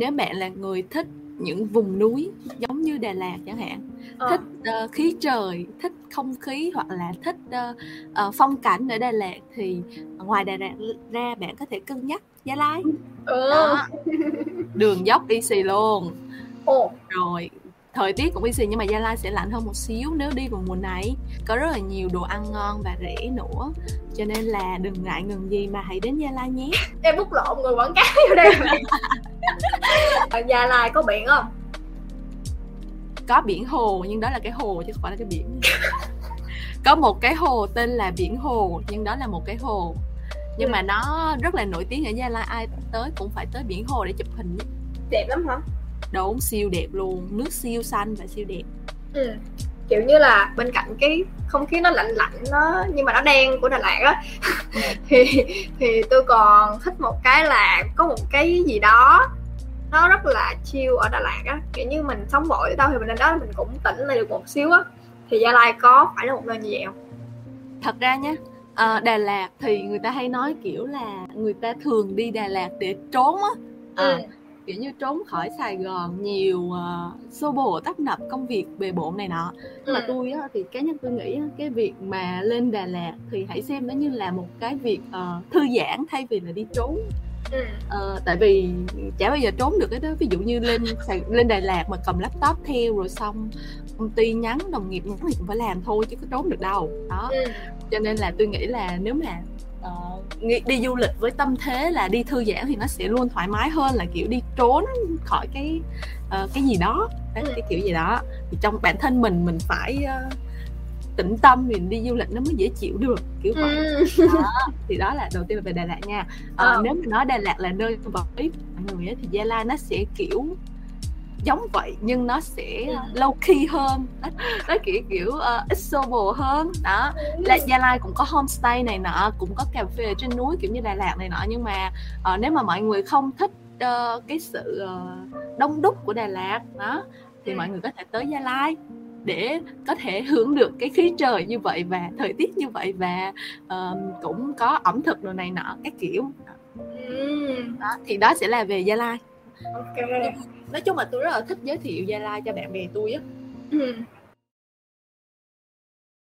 nếu bạn là người thích những vùng núi giống như Đà Lạt chẳng hạn ờ. thích uh, khí trời thích không khí hoặc là thích uh, uh, phong cảnh ở Đà Lạt thì ngoài Đà Lạt ra bạn có thể cân nhắc Gia Lai ừ. Đó. đường dốc easy luôn Ồ. rồi thời tiết cũng easy nhưng mà Gia Lai sẽ lạnh hơn một xíu nếu đi vào mùa này có rất là nhiều đồ ăn ngon và rẻ nữa cho nên là đừng ngại ngừng gì mà hãy đến Gia Lai nhé em bút lộn người quảng cáo vô đây ở Gia Lai có biển không? Có biển hồ nhưng đó là cái hồ chứ không phải là cái biển. Có một cái hồ tên là biển hồ nhưng đó là một cái hồ. Nhưng ừ. mà nó rất là nổi tiếng ở Gia Lai ai tới cũng phải tới biển hồ để chụp hình đẹp lắm hả? Đúng siêu đẹp luôn. Nước siêu xanh và siêu đẹp. Ừ. kiểu như là bên cạnh cái không khí nó lạnh lạnh nó nhưng mà nó đen của Đà Lạt á ừ. thì thì tôi còn thích một cái là có một cái gì đó nó rất là chill ở Đà Lạt á kiểu như mình sống bội đâu thì mình lên đó mình cũng tỉnh lại được một xíu á thì Gia Lai có phải là một nơi như vậy không? Thật ra nhé à, Đà Lạt thì người ta hay nói kiểu là người ta thường đi Đà Lạt để trốn á à, ừ kiểu như trốn khỏi Sài Gòn nhiều uh, xô bồ tấp nập công việc bề bộn này nọ nhưng mà ừ. tôi á, thì cá nhân tôi nghĩ á, cái việc mà lên Đà Lạt thì hãy xem nó như là một cái việc uh, thư giãn thay vì là đi trốn Ừ. Uh, tại vì chả bao giờ trốn được cái đó ví dụ như lên lên Đà Lạt mà cầm laptop theo rồi xong công ty nhắn đồng nghiệp nhắn thì cũng phải làm thôi chứ có trốn được đâu đó ừ. cho nên là tôi nghĩ là nếu mà uh, đi du lịch với tâm thế là đi thư giãn thì nó sẽ luôn thoải mái hơn là kiểu đi trốn khỏi cái uh, cái gì đó cái, cái kiểu gì đó thì trong bản thân mình mình phải uh, tĩnh tâm thì đi du lịch nó mới dễ chịu được kiểu vậy ừ. đó. thì đó là đầu tiên là về Đà Lạt nha ờ. nếu mà nói Đà Lạt là nơi ý mọi người ấy, thì Gia Lai nó sẽ kiểu giống vậy nhưng nó sẽ ừ. low key hơn. Nó kiểu kiểu uh, ít xô hơn. Đó. Là gia lai cũng có homestay này nọ cũng có cà phê trên núi kiểu như đà lạt này nọ. Nhưng mà uh, nếu mà mọi người không thích uh, cái sự uh, đông đúc của đà lạt đó thì mọi người có thể tới gia lai để có thể hưởng được cái khí trời như vậy và thời tiết như vậy và uh, cũng có ẩm thực đồ này nọ các kiểu. Đó, thì đó sẽ là về gia lai ok nói chung là tôi rất là thích giới thiệu gia lai cho bạn bè tôi á ừ.